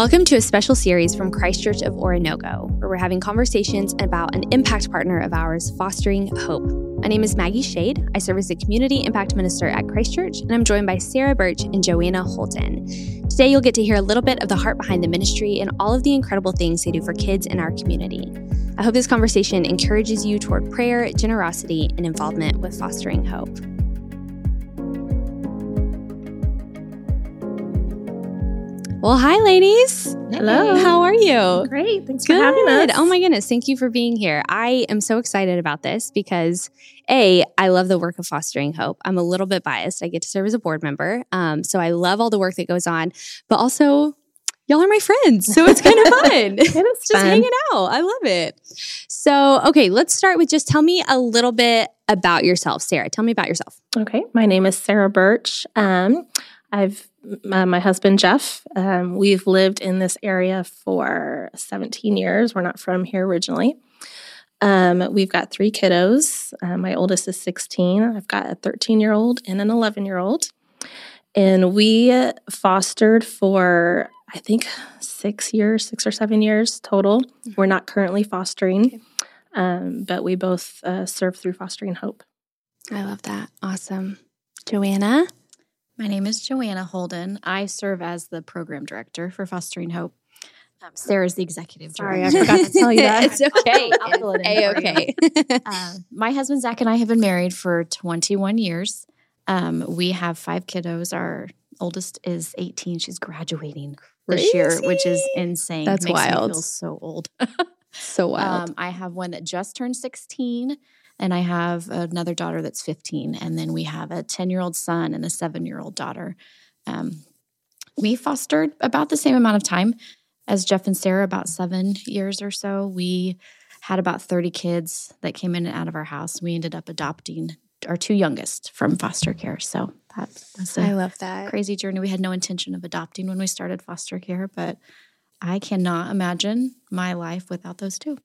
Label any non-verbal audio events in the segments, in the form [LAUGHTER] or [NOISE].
Welcome to a special series from Christchurch of Oronogo, where we're having conversations about an impact partner of ours, Fostering Hope. My name is Maggie Shade. I serve as the Community Impact Minister at Christchurch, and I'm joined by Sarah Burch and Joanna Holden. Today, you'll get to hear a little bit of the heart behind the ministry and all of the incredible things they do for kids in our community. I hope this conversation encourages you toward prayer, generosity, and involvement with Fostering Hope. Well, hi, ladies. Hello. How are you? Great. Thanks Good. for having us. Oh my goodness. Thank you for being here. I am so excited about this because A, I love the work of fostering hope. I'm a little bit biased. I get to serve as a board member. Um, so I love all the work that goes on, but also y'all are my friends. So it's kind of [LAUGHS] fun. It is just fun. hanging out. I love it. So, okay, let's start with just tell me a little bit about yourself. Sarah, tell me about yourself. Okay. My name is Sarah Burch. Um, I've uh, my husband Jeff. Um, we've lived in this area for 17 years. We're not from here originally. Um, we've got three kiddos. Uh, my oldest is 16. I've got a 13 year old and an 11 year old. And we fostered for, I think, six years, six or seven years total. We're not currently fostering, um, but we both uh, serve through Fostering Hope. I love that. Awesome. Joanna? My name is Joanna Holden. I serve as the program director for Fostering Hope. Um, Sarah's the executive director. Sorry, I forgot to tell you that. [LAUGHS] it's okay. I'll fill it in for you. A-okay. Uh, [LAUGHS] my husband Zach and I have been married for 21 years. Um, we have five kiddos. Our oldest is 18. She's graduating this year, which is insane. That's Makes wild. Me feel so old. so [LAUGHS] wild. Um, I have one that just turned 16, and I have another daughter that's 15. And then we have a 10 year old son and a seven year old daughter. Um, we fostered about the same amount of time as Jeff and Sarah, about seven years or so. We had about 30 kids that came in and out of our house. We ended up adopting our two youngest from foster care. So that was I a love that. crazy journey. We had no intention of adopting when we started foster care, but I cannot imagine my life without those two.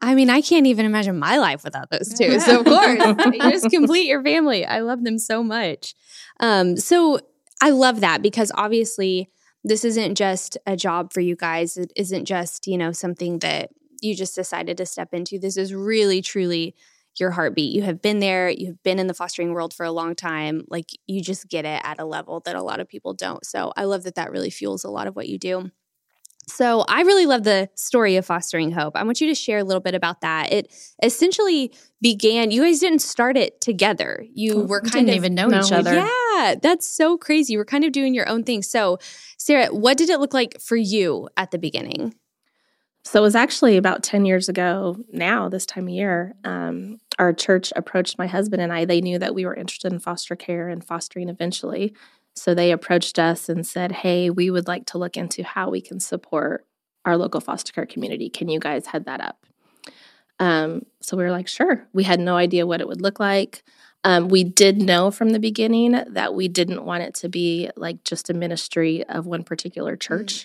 I mean, I can't even imagine my life without those two. So of course, you [LAUGHS] just complete your family. I love them so much. Um, so I love that because obviously this isn't just a job for you guys. It isn't just, you know, something that you just decided to step into. This is really, truly your heartbeat. You have been there, you have been in the fostering world for a long time. Like you just get it at a level that a lot of people don't. So I love that that really fuels a lot of what you do. So I really love the story of fostering hope. I want you to share a little bit about that. It essentially began. You guys didn't start it together. You were We kind didn't of even know no, each other. yeah, that's so crazy. You were kind of doing your own thing. So, Sarah, what did it look like for you at the beginning? So it was actually about 10 years ago now, this time of year. Um, our church approached my husband and I. They knew that we were interested in foster care and fostering eventually. So they approached us and said, Hey, we would like to look into how we can support our local foster care community. Can you guys head that up? Um, so we were like, Sure. We had no idea what it would look like. Um, we did know from the beginning that we didn't want it to be like just a ministry of one particular church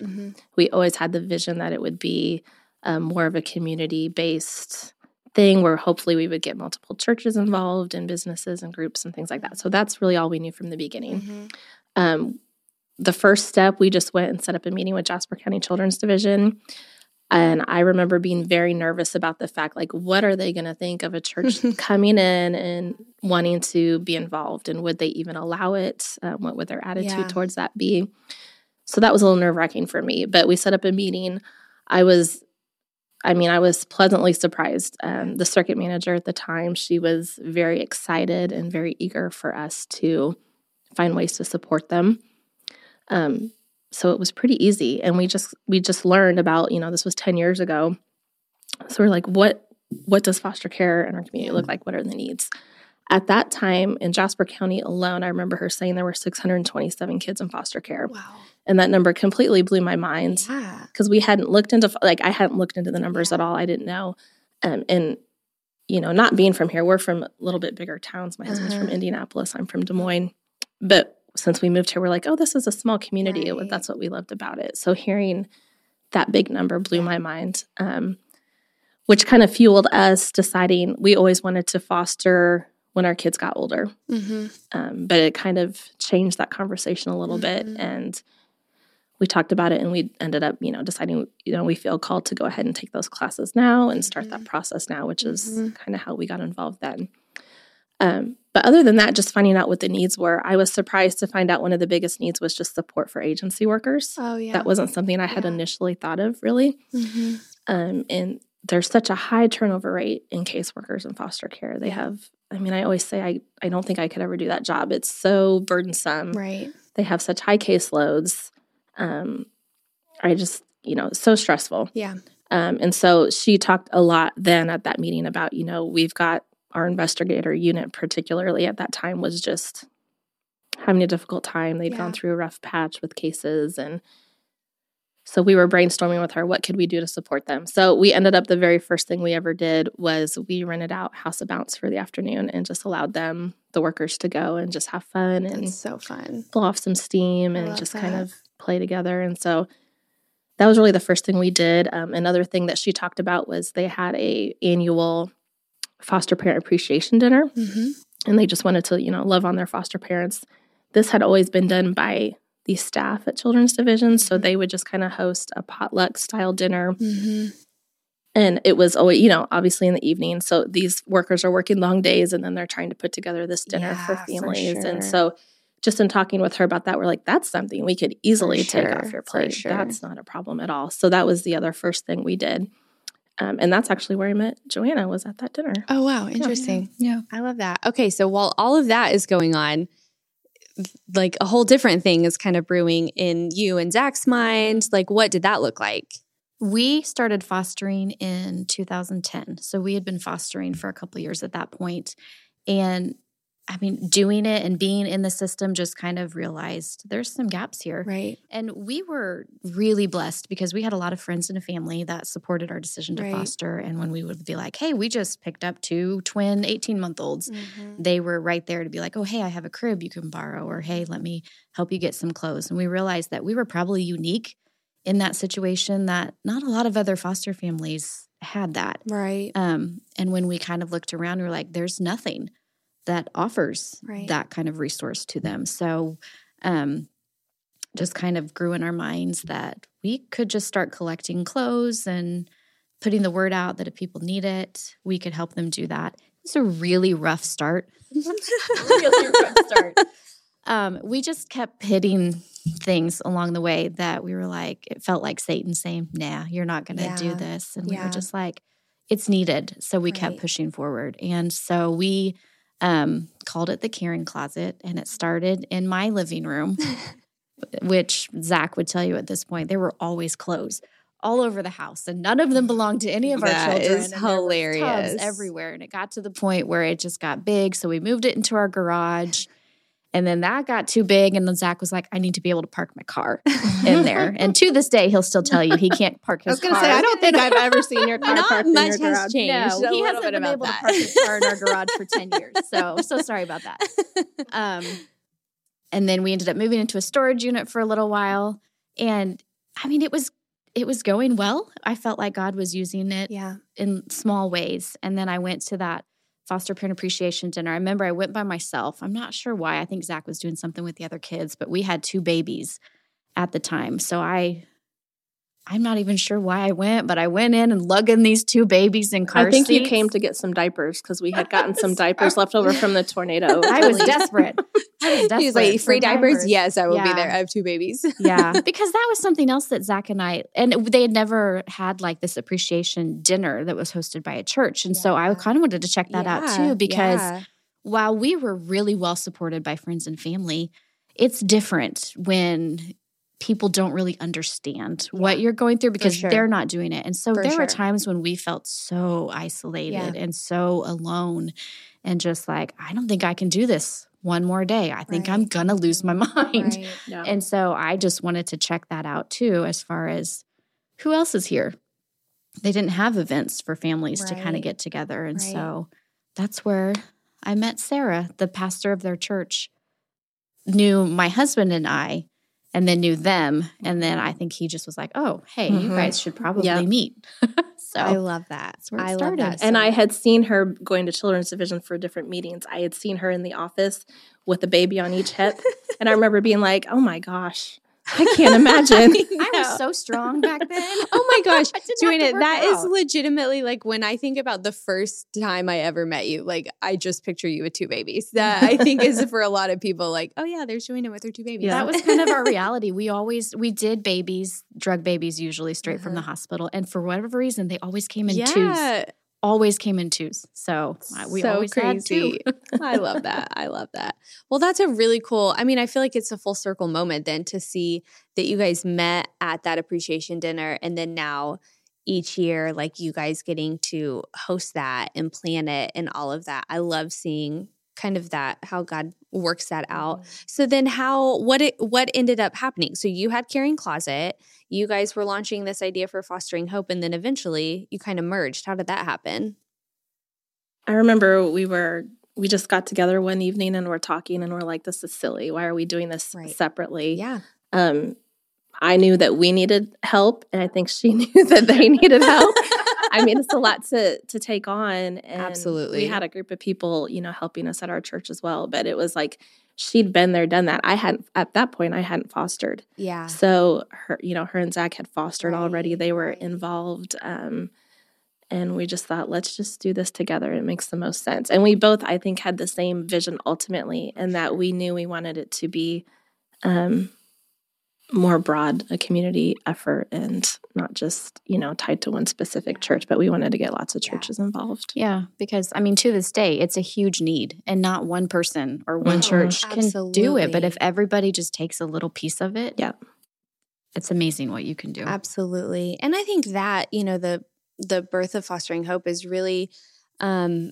we always had the vision that it would be um, more of a community based thing where hopefully we would get multiple churches involved and businesses and groups and things like that. So that's really all we knew from the beginning. Um, the first step, we just went and set up a meeting with Jasper County Children's Division. And I remember being very nervous about the fact, like, what are they going to think of a church [LAUGHS] coming in and wanting to be involved? And would they even allow it? Um, what would their attitude Yeah. towards that be? So that was a little nerve wracking for me. But we set up a meeting. I was, I mean, I was pleasantly surprised. Um, the circuit manager at the time, she was very excited and very eager for us to find ways to support them. Um, so it was pretty easy, and we just we just learned about you know this was ten years ago. So we're like, what what does foster care in our community look like? What are the needs? At that time in Jasper County alone, I remember her saying there were 627 kids in foster care. Wow. And that number completely blew my mind Yeah. because we hadn't looked into like I hadn't looked into the numbers at all. I didn't know. Um, and you know, not being from here, we're from a little bit bigger towns. My husband's from Uh-huh. Indianapolis. I'm from Des Moines. But since we moved here, we're like, oh, this is a small community. Right. That's what we loved about it. So hearing that big number blew my mind. Um, which kind of fueled us deciding we always wanted to foster when our kids got older. Mm-hmm. Um, but it kind of changed that conversation a little Mhm. bit. And we talked about it and we ended up, you know, deciding, you know, we feel called to go ahead and take those classes now and start that process now, which is Mhm. kind of how we got involved then. Um, but other than that, just finding out what the needs were, I was surprised to find out one of the biggest needs was just support for agency workers. Oh yeah. That wasn't something I had Yeah. initially thought of really. Mhm. Um, and there's such a high turnover rate in caseworkers in foster care. They have, I mean, I always say I, I don't think I could ever do that job. It's so burdensome. Right. They have such high caseloads. Um, I just, you know, so stressful. Yeah. Um, and so she talked a lot then at that meeting about, you know, we've got our investigator unit, particularly at that time, was just having a difficult time. They'd Yeah. gone through a rough patch with cases. And so we were brainstorming with her, what could we do to support them? So we ended up, the very first thing we ever did was we rented out House of Bounce for the afternoon and just allowed them, the workers, to go and just have fun and That's so fun. blow off some steam and just kind of play together. And so that was really the first thing we did. Um, another thing that she talked about was they had a annual foster parent appreciation dinner, Mm-hmm. and they just wanted to you know love on their foster parents. This had always been done by the staff at Children's Division, so Mhm. they would just kind of host a potluck style dinner, Mm-hmm. and it was always you know obviously in the evening. So these workers are working long days, and then they're trying to put together this dinner for Yeah, for families, sure. and so just in talking with her about that, we're like, that's something we could easily take off your plate. sure. That's not a problem at all. So that was the other first thing we did. Um, and that's actually where I met Joanna was at that dinner. Oh wow, interesting. Yeah. I love that. Okay, so while all of that is going on, like a whole different thing is kind of brewing in you and Zach's mind. Like, what did that look like? We started fostering in 2010. So we had been fostering for a couple years at that point. And I mean, doing it and being in the system just kind of realized there's some gaps here. Right. And we were really blessed because we had a lot of friends and a family that supported our decision to Right. foster. And when we would be like, hey, we just picked up two twin 18 month olds, Mm-hmm. they were right there to be like, oh, hey, I have a crib you can borrow, or hey, let me help you get some clothes. And we realized that we were probably unique in that situation, that not a lot of other foster families had that. Right. Um, and when we kind of looked around, we were like, there's nothing that offers Right. that kind of resource to them. So, um, just kind of grew in our minds that we could just start collecting clothes and putting the word out that if people need it, we could help them do that. It's a really rough start. [LAUGHS] really rough start. [LAUGHS] Um, we just kept hitting things along the way that we were like, it felt like Satan saying, nah, you're not going to Yeah. do this. And we were just like, it's needed. So we kept pushing forward. And so we um, called it the caring closet, and it started in my living room, [LAUGHS] which Zach would tell you at this point, there were always clothes all over the house, and none of them belonged to any of our That children. is was hilarious. Everywhere, and it got to the point where it just got big. So we moved it into our garage. And then that got too big, and then Zach was like, "I need to be able to park my car [LAUGHS] in there." and to this day, he'll still tell you he can't park his car. I was going to say, I don't think I've ever seen your car Not parked in much your has garage. changed. No, a he hasn't bit been about able that. to park his car in our garage for 10 years. [LAUGHS] So, so sorry about that. [LAUGHS] Um, and then we ended up moving into a storage unit for a little while. And I mean, it was it was going well. I felt like God was using it Yeah. in small ways. And then I went to that foster parent appreciation dinner. I remember I went by myself. I'm not sure why. I think Zach was doing something with the other kids, but we had two babies at the time. So I I'm not even sure why I went, but I went in and lugging these two babies in car I think you came to get some diapers because we had gotten some diapers left over from the tornado. [LAUGHS] I was desperate. I was [LAUGHS] desperate. He was like, free diapers? Yes, I will be there. I have two babies. [LAUGHS] yeah, because that was something else that Zach and I, and they had never had like this appreciation dinner that was hosted by a church. And so I Yeah. kind of wanted to check that out too, because yeah. while we were really well supported by friends and family, it's different when people don't really understand what you're going through because sure. they're not doing it. And so For there sure. were times when we felt so isolated and so alone and just like, I don't think I can do this one more day. I think I'm going to lose my [LAUGHS] mind. Right. Yeah. And so I just wanted to check that out too, as far as who else is here. They didn't have events for families to kind of get together. And Right. so that's where I met Sarah, the pastor of their church, knew my husband and I, and then knew them. And then I think he just was like, oh, hey, you Mhm. guys should probably Yeah. meet. [LAUGHS] so I love that. where it I love started. that. and so I had seen her going to children's division for different meetings. I had seen her in the office with a baby on each hip. and I remember being like, oh my gosh, I can't imagine. [LAUGHS] I was so strong back then. [LAUGHS] Oh my gosh, [LAUGHS] I didn't have to Joanna, that is out. legitimately like when I think about the first time I ever met you, like I just picture you with two babies. That I think is for a lot of people like, oh yeah, there's Joanna with her two babies. Yeah. That was kind of our reality. We always we did babies, drug babies, usually straight from the Uh-huh. hospital, and for whatever reason, they always came in twos. Always came in twos. So we so always had two. [LAUGHS] [LAUGHS] I love that. I love that. Well, that's a really cool. I mean, I feel like it's a full circle moment then to see that you guys met at that appreciation dinner and then now each year like you guys getting to host that and plan it and all of that. I love seeing kind of that how God works that out. So then how what it what ended up happening? So you had Caring Closet, you guys were launching this idea for fostering hope and then eventually you kind of merged. How did that happen? I remember we were we just got together one evening and we're talking and we're like, this is silly. Why are we doing this Right. separately? Yeah. Um, I knew that we needed help, and I think she [LAUGHS] knew that they needed help. [LAUGHS] I mean, it's a lot to to take on. And Absolutely. we had a group of people, you know, helping us at our church as well. But it was like she'd been there, done that. I hadn't at that point. I hadn't fostered, Yeah. so her, you know, her and Zach had fostered already. They were right. involved. Um, and we just thought, let's just do this together. It makes the most sense. And we both, I think, had the same vision ultimately, and that we knew we wanted it to be um, more broad, a community effort, and not just you know tied to one specific church. But we wanted to get lots of Yeah. churches involved. Yeah, because I mean, to this day, it's a huge need, and not one person or one Mhm. church can do it. But if everybody just takes a little piece of it, Yeah. it's amazing what you can do. Absolutely. And I think that, you know, the the birth of fostering hope is really um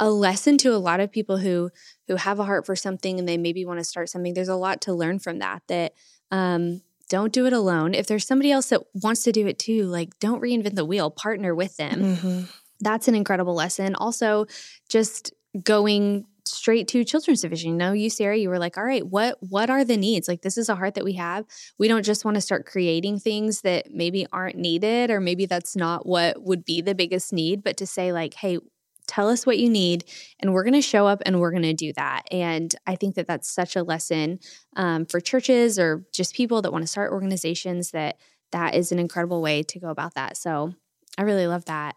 a lesson to a lot of people who who have a heart for something and they maybe want to start something. There's a lot to learn from that that um don't do it alone. If there's somebody else that wants to do it too, like don't reinvent the wheel, partner with them. Mhm. That's an incredible lesson. Also, just going straight to children's division. You know, you Sarah, you were like, all right, what what are the needs? Like this is a heart that we have. We don't just want to start creating things that maybe aren't needed or maybe that's not what would be the biggest need, but to say like, hey, tell us what you need and we're going to show up and we're going to do that. And I think that that's such a lesson um, for churches or just people that want to start organizations that that is an incredible way to go about that. So I really love that.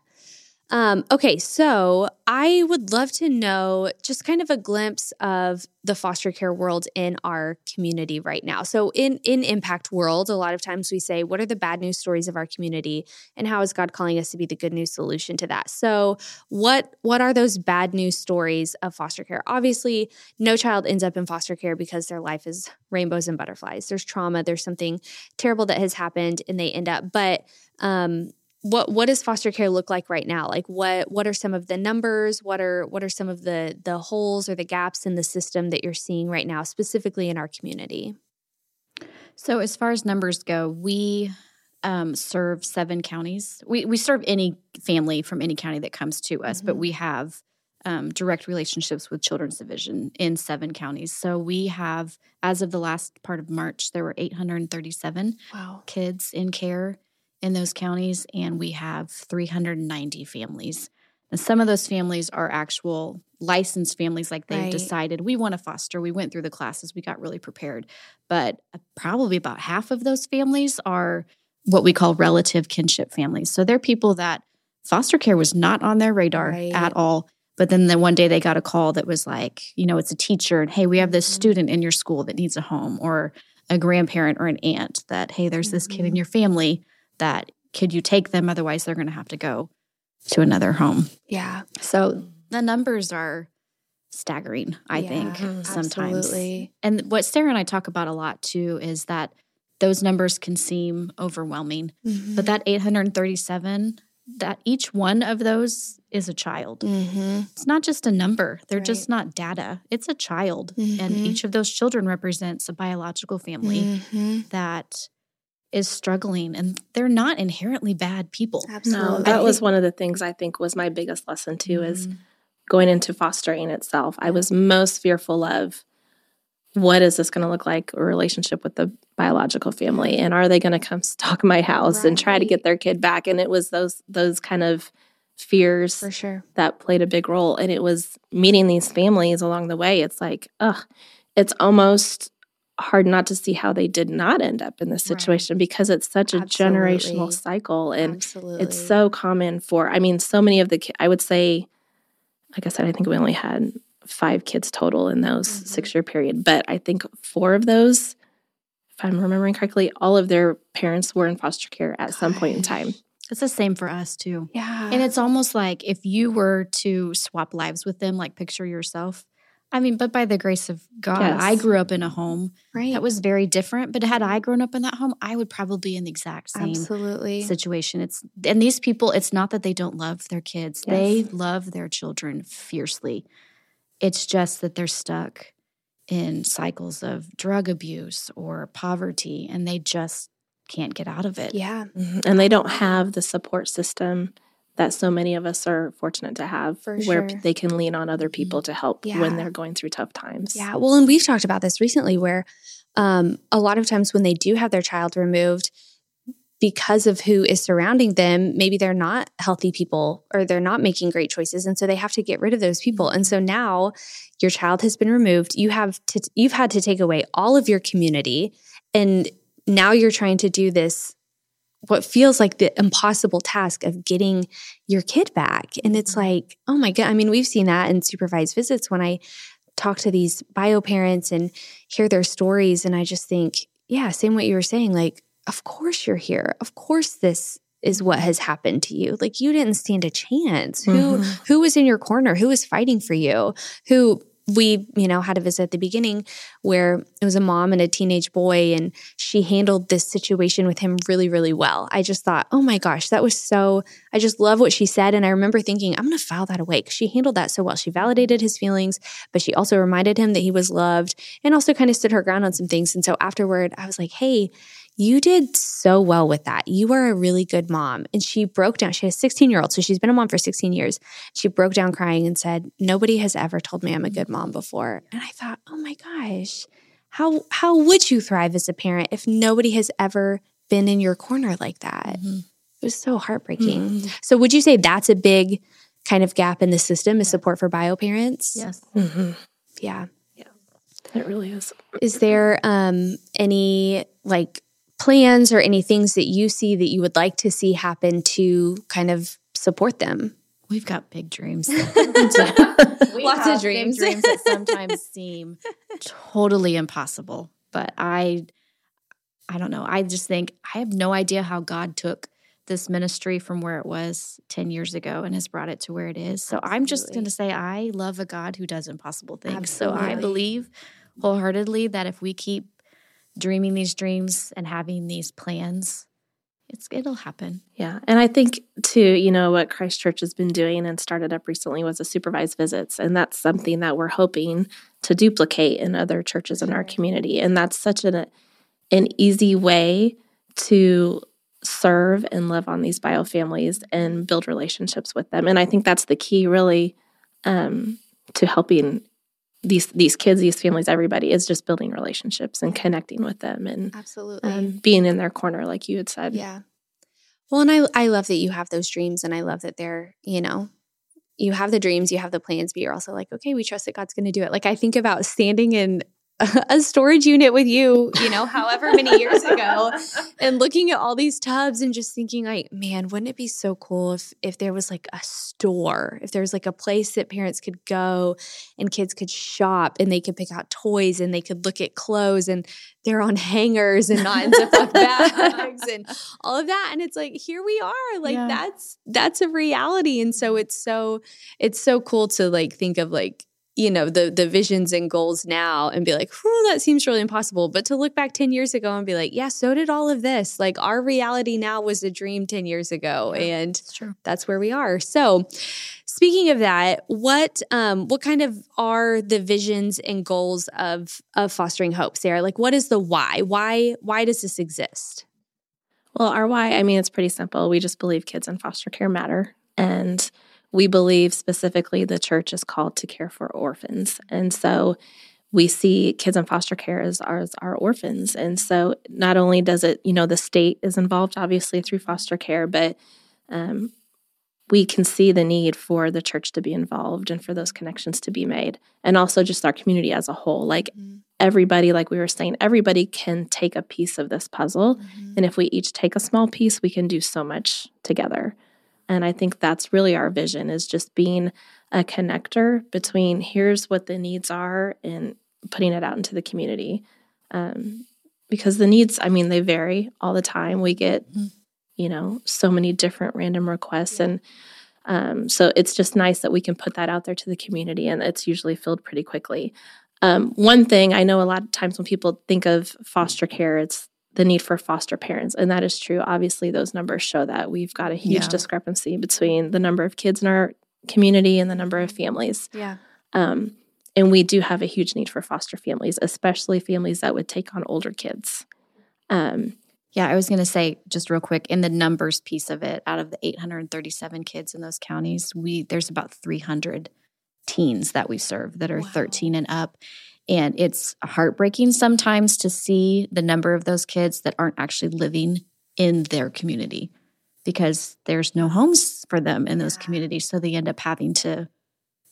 Um, okay, so I would love to know just kind of a glimpse of the foster care world in our community right now. So in in Impact World, a lot of times we say, what are the bad news stories of our community, and how is God calling us to be the good news solution to that? So what what are those bad news stories of foster care? Obviously, no child ends up in foster care because their life is rainbows and butterflies. There's trauma. There's something terrible that has happened, and they end up. But um, what what does foster care look like right now like what what are some of the numbers what are what are some of the the holes or the gaps in the system that you're seeing right now specifically in our community So, as far as numbers go, we um, serve seven counties. We we serve any family from any county that comes to us, but Mhm. we have um, direct relationships with Children's Division in seven counties. So we have, as of the last part of March, there were 837 wow kids in care in those counties, and we have 390 families. And some of those families are actual licensed families, like they've Right. decided we want to foster. We went through the classes, we got really prepared. But uh, probably about half of those families are what we call relative kinship families. So they're people that foster care was not on their radar Right. at all. But then the one day they got a call that was like, you know, it's a teacher, and hey, we have this Mhm. student in your school that needs a home, or a grandparent or an aunt that, hey, there's this kid in Mhm. your family that could you take them? Otherwise, they're going to have to go to another home. yeah So the numbers are staggering, I Yeah, think, sometimes. absolutely. And what Sarah and I talk about a lot too is that those numbers can seem overwhelming, but that 837, that each one of those is a child. mm-hmm. It's not just a number, they're Right. just not data. It's a child. And Mhm. each of those children represents a biological family Mm-hmm. that is struggling and they're not inherently bad people. absolutely No, that was one of the things I think was my biggest lesson too. Is Mhm. going into fostering itself. I was most fearful of what is this going to look like a relationship with the biological family and are they going to come [LAUGHS] stalk my house and try to get their kid back and it was those those kind of fears for sure that played a big role and it was meeting these families along the way it's like ugh it's almost hard not to see how they did not end up in this situation right. because it's such a Absolutely. generational cycle and Absolutely. it's so common for i mean so many of the kids, i would say like i said i think we only had five kids total in those mm-hmm. six year period but i think four of those if i'm remembering correctly all of their parents were in foster care at Gosh. some point in time it's the same for us too yeah and it's almost like if you were to swap lives with them like picture yourself I mean, but by the grace of God, yes. I grew up in a home right. that was very different. But had I grown up in that home, I would probably be in the exact same Absolutely. situation. It's and these people, it's not that they don't love their kids; yes. they love their children fiercely. It's just that they're stuck in cycles of drug abuse or poverty, and they just can't get out of it. Yeah, mm-hmm. and they don't have the support system that so many of us are fortunate to have For where sure. they can lean on other people to help yeah. when they're going through tough times. Yeah. Well, and we've talked about this recently where um, a lot of times when they do have their child removed, because of who is surrounding them, maybe they're not healthy people or they're not making great choices. And so they have to get rid of those people. And so now your child has been removed. You have to, you've had to take away all of your community. And now you're trying to do this what feels like the impossible task of getting your kid back. And it's mm-hmm. like, oh my God. I mean, we've seen that in supervised visits when I talk to these bio parents and hear their stories. And I just think, yeah, same what you were saying. Like, of course you're here. Of course this is what has happened to you. Like you didn't stand a chance. Mm-hmm. Who who was in your corner? Who was fighting for you? Who we, you know, had a visit at the beginning where it was a mom and a teenage boy, and she handled this situation with him really, really well. I just thought, oh my gosh, that was so, I just love what she said. And I remember thinking, I'm going to file that away she handled that so well. She validated his feelings, but she also reminded him that he was loved and also kind of stood her ground on some things. And so afterward, I was like, hey, you did so well with that. You are a really good mom. And she broke down. She has a 16 year old, so she's been a mom for 16 years. She broke down crying and said, Nobody has ever told me I'm a good mom before. And I thought, oh my gosh, how how would you thrive as a parent if nobody has ever been in your corner like that? Mm-hmm. It was so heartbreaking. Mm-hmm. So would you say that's a big kind of gap in the system is support for bio parents? Yes. Mm-hmm. Yeah. Yeah. It really is. Is there um any like plans or any things that you see that you would like to see happen to kind of support them? We've got big dreams. [LAUGHS] Lots of dreams. dreams that [LAUGHS] sometimes seem totally impossible. But I I don't know. I just think I have no idea how God took this ministry from where it was 10 years ago and has brought it to where it is. So Absolutely. I'm just going to say I love a God who does impossible things. Absolutely. So I believe wholeheartedly that if we keep dreaming these dreams and having these plans, it's it'll happen. Yeah. And I think too, you know, what Christ Church has been doing and started up recently was a supervised visits. And that's something that we're hoping to duplicate in other churches in our community. And that's such an an easy way to serve and love on these bio families and build relationships with them. And I think that's the key really um, to helping these these kids, these families, everybody is just building relationships and connecting with them and absolutely um, being in their corner, like you had said. Yeah. Well, and I I love that you have those dreams, and I love that they're you know you have the dreams, you have the plans, but you're also like, okay, we trust that God's going to do it. Like I think about standing in [LAUGHS] a storage unit with you, you know, however many years ago, and looking at all these tubs and just thinking, like, man, wouldn't it be so cool if if there was like a store, if there was like a place that parents could go and kids could shop and they could pick out toys and they could look at clothes and they're on hangers and not in Ziploc [LAUGHS] bags and all of that. And it's like, here we are. Like yeah. that's that's a reality. And so it's so it's so cool to like think of like you know the the visions and goals now and be like oh, that seems really impossible. But to look back 10 years ago and be like yeah so did all of this. Like our reality now was a dream 10 years ago yeah, and that's, that's where we are. So speaking of that what um what kind of are the visions and goals of of fostering hope sarah? Like what is the why? Why why does this exist? Well our why i mean it's pretty simple. We just believe kids in foster care matter. And we believe specifically the church is called to care for orphans. And so we see kids in foster care as, as our orphans. And so not only does it, you know, the state is involved obviously through foster care, but um, we can see the need for the church to be involved and for those connections to be made. And also just our community as a whole. Like mm-hmm. everybody, like we were saying, everybody can take a piece of this puzzle. Mm-hmm. And if we each take a small piece, we can do so much together. And I think that's really our vision is just being a connector between here's what the needs are and putting it out into the community. Um, because the needs, I mean, they vary all the time. We get, Mhm. you know, so many different random requests. And um, so it's just nice that we can put that out there to the community and it's usually filled pretty quickly. Um, one thing I know a lot of times when people think of foster care, it's the need for foster parents. And that is true. Obviously, those numbers show that we've got a huge Yeah. discrepancy between the number of kids in our community and the number of families. Yeah. Um, and we do have a huge need for foster families, especially families that would take on older kids. Um, Yeah, I was going to say just real quick in the numbers piece of it, out of the 837 kids in those counties, we there's about 300 teens that we serve that are Wow. 13 and up. And it's heartbreaking sometimes to see the number of those kids that aren't actually living in their community because there's no homes for them in those Yeah. communities. So they end up having to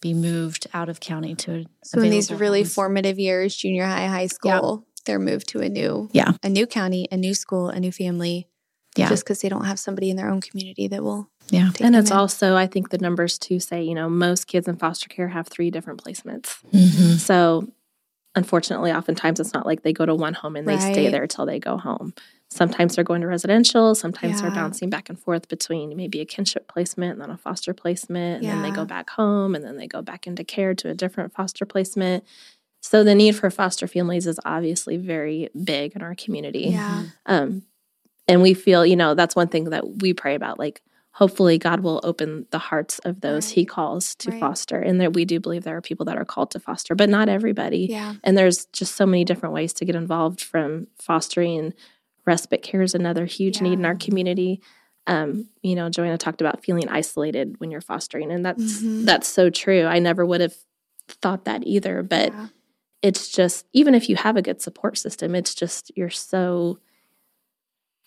be moved out of county to So in these really homes. formative years, junior high, high school, they're moved to a new Yeah. a new county, a new school, a new family. Yeah. Just because they don't have somebody in their own community that will Yeah. take and it's in. also, I think the numbers too say, you know, most kids in foster care have three different placements. Mhm. So, unfortunately, oftentimes it's not like they go to one home and they stay there till they go home. Sometimes they're going to residential, sometimes they're bouncing back and forth between maybe a kinship placement and then a foster placement, and then they go back home and then they go back into care to a different foster placement. So, the need for foster families is obviously very big in our community. Yeah. Um, and we feel, you know, that's one thing that we pray about. Like, hopefully, God will open the hearts of those He calls to Right. foster. And that we do believe there are people that are called to foster, but not everybody. Yeah. And there's just so many different ways to get involved from fostering. Respite care is another huge need in our community. Um, you know, Joanna talked about feeling isolated when you're fostering, and that's Mhm. that's so true. I never would have thought that either, but Yeah. it's just even if you have a good support system, it's just you're so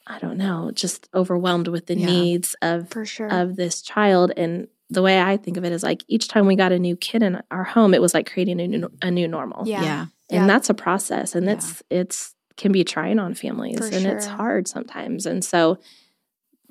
I don't know, just overwhelmed with the Yeah. needs of for sure. of this child and the way I think of it is like each time we got a new kid in our home, it was like creating a new, a new normal. Yeah. yeah. And Yeah. that's a process and Yeah. it's it's can be trying on families For and it's hard sometimes. And so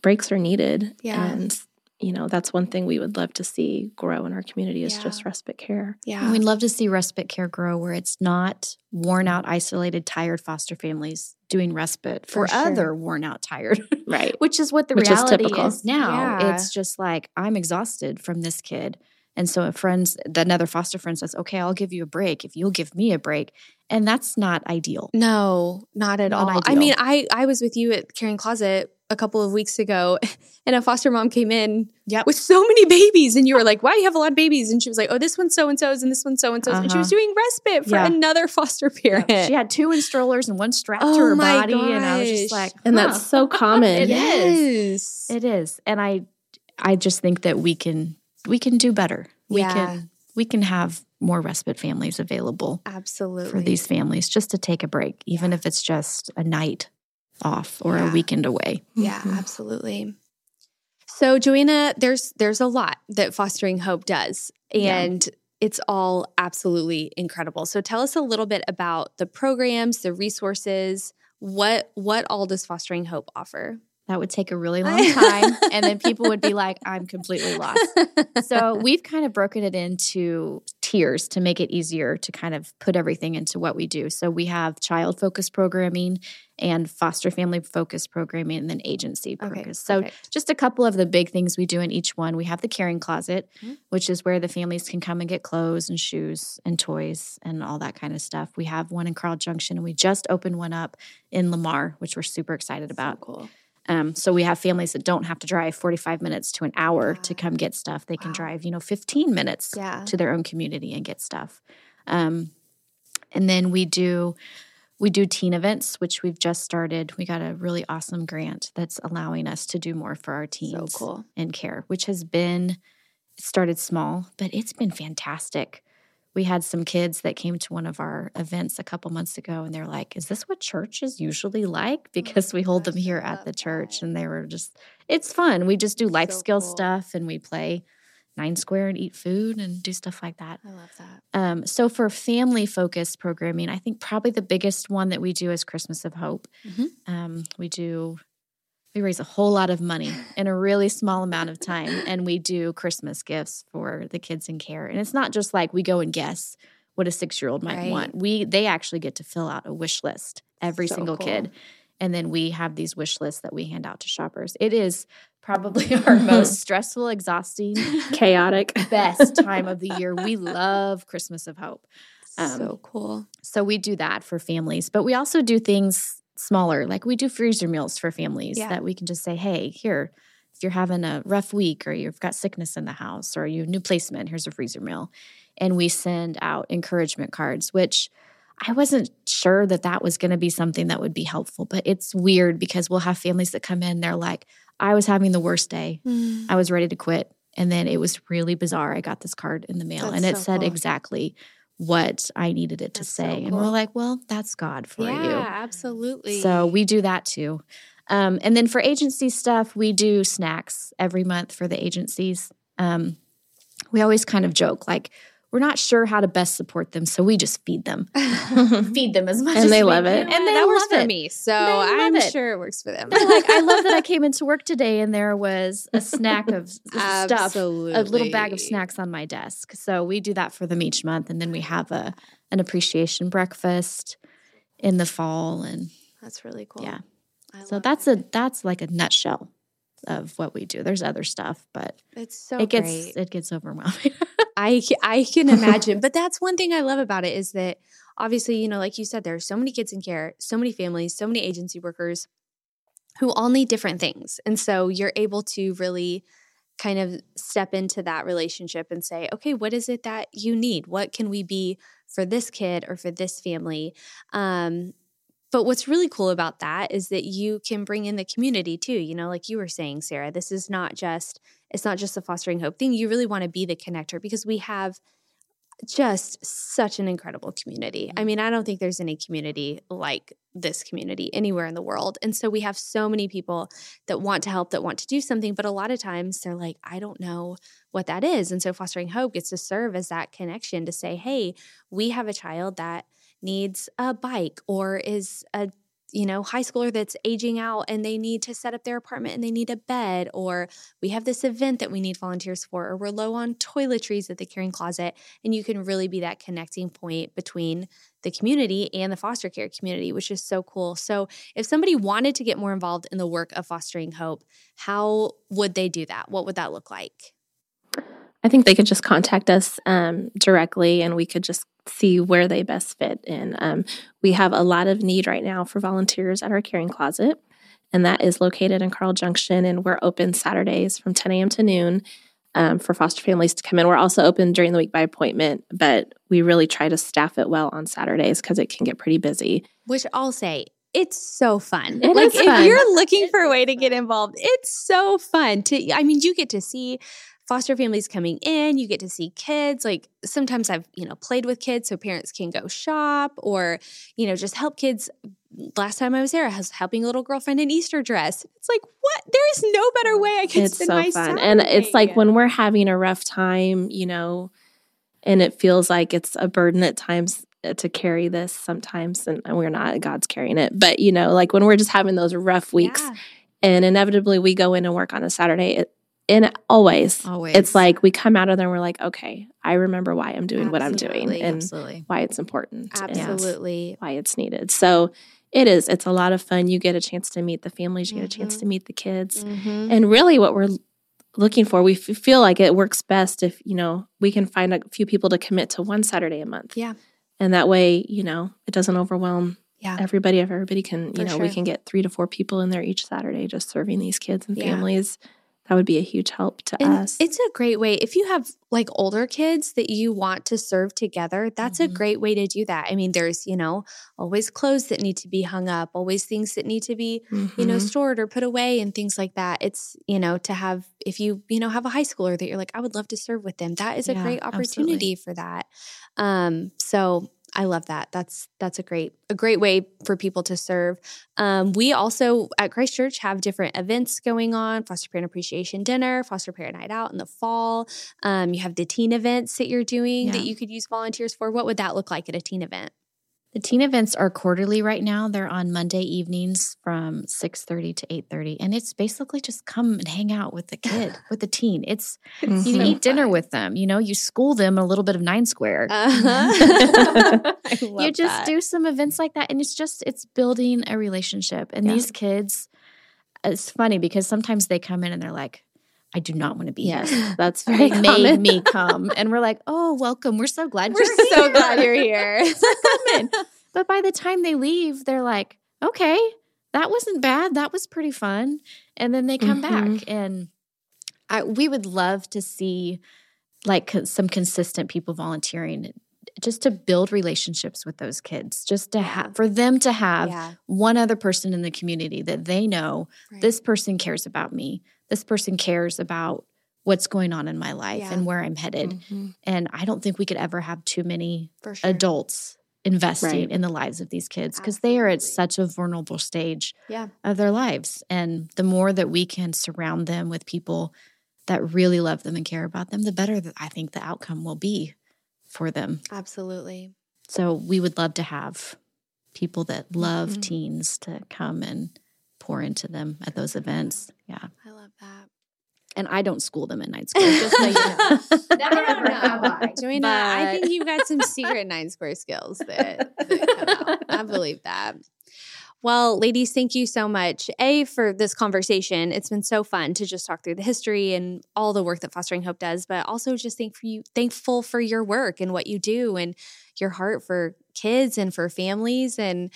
breaks are needed. Yeah. And you know, that's one thing we would love to see grow in our community is Yeah. just respite care. yeah. And we'd love to see respite care grow where it's not worn out, isolated, tired foster families doing respite for, For sure. other worn out, tired, Right. [LAUGHS] which is what the Which reality is, typical. now. Yeah. It's just like, I'm exhausted from this kid. And so a friend's, another foster friend says, okay, I'll give you a break if you'll give me a break. And that's not ideal. No, not at Not all. I mean, I I was with you at Caring Closet a couple of weeks ago, [LAUGHS] and a foster mom came in Yep. with so many babies, and you were like, "Why do you have a lot of babies?" And she was like, "Oh, this one's so and so's, and this one's so and so's," and she was Uh-huh. doing respite for Yeah. another foster parent. She had two in strollers and one strapped Oh to her my body. And I was just gosh. like, And that's so [LAUGHS] common. It yes, is. It is. And I I just think that we can we can do better. We Yeah. can we can have more respite families available absolutely for these families just to take a break, even if it's just a night off or Yeah. a weekend away. Yeah, Mhm. absolutely. So, Joanna, there's there's a lot that Fostering Hope does, Yeah. and it's all absolutely incredible. So, tell us a little bit about the programs, the resources. What what all does Fostering Hope offer? That would take a really long time. [LAUGHS] and then people would be like, I'm completely lost. So [LAUGHS] we've kind of broken it into tiers to make it easier to kind of put everything into what we do. So we have child focused programming and foster family focused programming and then agency Okay, focused. So perfect. just a couple of the big things we do in each one. We have the caring closet, Mhm. which is where the families can come and get clothes and shoes and toys and all that kind of stuff. We have one in Carl Junction and we just opened one up in Lamar, which we're super excited about. cool. Um, so we have families that don't have to drive 45 minutes to an hour to come get stuff. They can drive, you know, 15 minutes Yeah. to their own community and get stuff. Um, and then we do we do teen events, which we've just started. We got a really awesome grant that's allowing us to do more for our teens So cool. in care, which has been it started small, but it's been fantastic. We had some kids that came to one of our events a couple months ago and they're like, Is this what church is usually like? Because we hold them gosh, here at the church. And they were just, it's fun. We just do life So skill cool. stuff and we play nine square and eat food and do stuff like that. I love that. Um, so for family focused programming, I think probably the biggest one that we do is Christmas of Hope. Mhm. Um, we do we raise a whole lot of money in a really small amount of time, and we do Christmas gifts for the kids in care. And it's not just like we go and guess what a six year old might Right. want. We they actually get to fill out a wish list every So single cool. kid, and then we have these wish lists that we hand out to shoppers. It is probably [LAUGHS] our most [LAUGHS] stressful, exhausting [LAUGHS] Chaotic. best time of the year. We love Christmas of Hope. Um, so cool. So we do that for families, but we also do things smaller. Like we do freezer meals for families Yeah. that we can just say, hey, here, if you're having a rough week or you've got sickness in the house or you have new placement, here's a freezer meal. And we send out encouragement cards, which I wasn't sure that that was going to be something that would be helpful, but it's weird because we'll have families that come in, they're like, I was having the worst day. Mm. I was ready to quit. And then it was really bizarre. I got this card in the mail That's and it so said cool. exactly what I needed it to That's so say. And we're like, well, that's God for yeah, you. absolutely. So we do that too. Um, and then for agency stuff, we do snacks every month for the agencies. Um, we always kind of joke like, we're not sure how to best support them, so we just feed them, [LAUGHS] feed them as much And as they we love can. it. and they that works love for me. So I'm it. sure it works for them. Like, I love that I [LAUGHS] came into work today and there was a snack of stuff, a little bag of snacks on my desk. So we do that for them each month, and then we have a an appreciation breakfast in the fall, and That's really cool. Yeah. I so that's that. a that's like a nutshell of what we do. There's other stuff, but It's so it gets great. it gets overwhelming. [LAUGHS] I I can imagine, but that's one thing I love about it is that obviously, you know, like you said, there are so many kids in care, so many families, so many agency workers who all need different things, and so you're able to really kind of step into that relationship and say, okay, what is it that you need? What can we be for this kid or for this family? Um, but what's really cool about that is that you can bring in the community too. You know, like you were saying, Sarah, this is not just it's not just a fostering hope thing. You really want to be the connector because we have just such an incredible community. I mm-hmm. mean, I don't think there's any community like this community anywhere in the world. And so we have so many people that want to help, that want to do something, but a lot of times they're like, I don't know what that is. And so fostering hope gets to serve as that connection to say, hey, we have a child that needs a bike or is a you know, high schooler that's aging out and they need to set up their apartment and they need a bed, or we have this event that we need volunteers for, or we're low on toiletries at the caring closet. And you can really be that connecting point between the community and the foster care community, which is so cool. So, if somebody wanted to get more involved in the work of fostering hope, how would they do that? What would that look like? I think they could just contact us um, directly and we could just see where they best fit in. Um, we have a lot of need right now for volunteers at our caring closet, and that is located in Carl Junction. And we're open Saturdays from 10 a.m. to noon um, for foster families to come in. We're also open during the week by appointment, but we really try to staff it well on Saturdays because it can get pretty busy. Which I'll say, it's so fun. It like if fun. you're looking for a way to get involved, it's so fun to I mean, you get to see foster families coming in, you get to see kids. Like sometimes I've, you know, played with kids so parents can go shop or, you know, just help kids. Last time I was there, I was helping a little girlfriend in Easter dress. It's like, what? There is no better way I can it's spend so my fun and it's like when we're having a rough time you know and it feels like it's a burden at times uh, to carry this sometimes and we're not god's carrying it but you know like when we're just having those rough weeks Yeah. and inevitably we go in and work on a saturday it, and always Always. it's like we come out of there and we're like okay i remember why i'm doing what i'm doing and absolutely. why it's important and Absolutely. why it's needed so it is it's a lot of fun you get a chance to meet the families you get a chance Mhm. to meet the kids Mhm. and really, what we're looking for, we f- feel like it works best if, you know, we can find a few people to commit to one Saturday a month. Yeah. And that way, you know, it doesn't overwhelm Yeah. everybody. If everybody can, you For know, we can get three to four people in there each Saturday just serving these kids and Yeah. families. That would be a huge help to And us. it's a great way if you have like older kids that you want to serve together. That's a Mhm. great way to do that. I mean, there's you know always clothes that need to be hung up, always things that need to be you know Mhm. stored or put away, and things like that. It's you know to have if you you know have a high schooler that you're like I would love to serve with them. That is a Yeah, great absolutely. opportunity for that. Um, so I love that. That's that's a great a great way for people to serve. Um, we also at Christ Church have different events going on: foster parent appreciation dinner, foster parent night out in the fall. Um, you have the teen events that you're doing Yeah. that you could use volunteers for. What would that look like at a teen event? The teen events are quarterly right now. They're on Monday evenings from 6:30 to 8:30 and it's basically just come and hang out with the kid, [LAUGHS] with the teen. It's you Mhm. eat dinner with them, you know, you school them a little bit of 9 square. Uh-huh. [LAUGHS] You just that. do some events like that and it's just it's building a relationship. And Yeah. these kids it's funny because sometimes they come in and they're like I do not want to be Yes, here. that's [LAUGHS] very made common. me come and we're like, "Oh, welcome. We're so glad We're you're so here." glad you're [LAUGHS] here. But by the time they leave, they're like, okay, that wasn't bad. That was pretty fun. And then they come Mhm. back. And I, we would love to see like some consistent people volunteering just to build relationships with those kids, just to have for them to have yeah, one other person in the community that they know right. this person cares about me. This person cares about what's going on in my life Yeah. and where I'm headed. Mhm. And I don't think we could ever have too many for sure. adults investing Right. in the lives of these kids because they are at such a vulnerable stage Yeah. of their lives. And the more that we can surround them with people that really love them and care about them, the better that I think the outcome will be for them. Absolutely. So we would love to have people that love Mm-hmm. Mhm. teens to come and pour into them at those events. Yeah. I love that. And I don't school them at nine square, just so you know. Never have I. Joanna, I think you've got some secret nine square skills that, that come out. I believe that. Well, ladies, thank you so much. A, for this conversation. It's been so fun to just talk through the history and all the work that Fostering Hope does, but also just thank for you, thankful for your work and what you do and your heart for kids and for families. And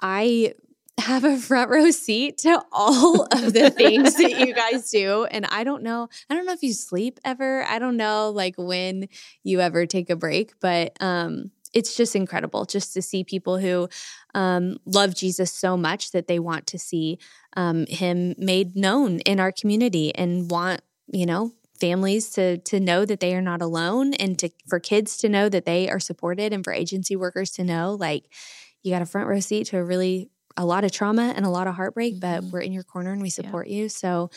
I have a front row seat to all [LAUGHS] of the things that you guys do. And I don't know, I don't know if you sleep ever. I don't know like when you ever take a break, but um it's just incredible just to see people who um, love Jesus so much that they want to see um, him made known in our community and want, you know, families to to know that they are not alone and to for kids to know that they are supported and for agency workers to know like you got a front row seat to a really a lot of trauma and a lot of heartbreak, but Mhm. we're in your corner and we support you. So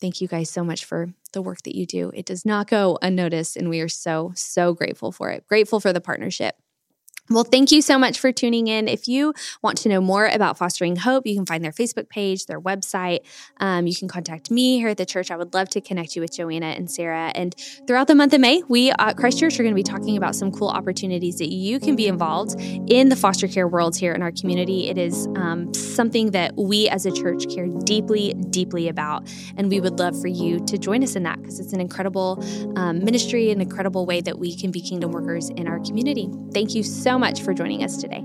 thank you guys so much for the work that you do. It does not go unnoticed, and we are so, so grateful for it. Grateful for the partnership. Well, thank you so much for tuning in. If you want to know more about Fostering Hope, you can find their Facebook page, their website. Um, you can contact me here at the church. I would love to connect you with Joanna and Sarah. And throughout the month of May, we at Christ Church are going to be talking about some cool opportunities that you can be involved in the foster care world here in our community. It is um, something that we as a church care deeply, deeply about. And we would love for you to join us in that because it's an incredible um, ministry, an incredible way that we can be kingdom workers in our community. Thank you so much for joining us today.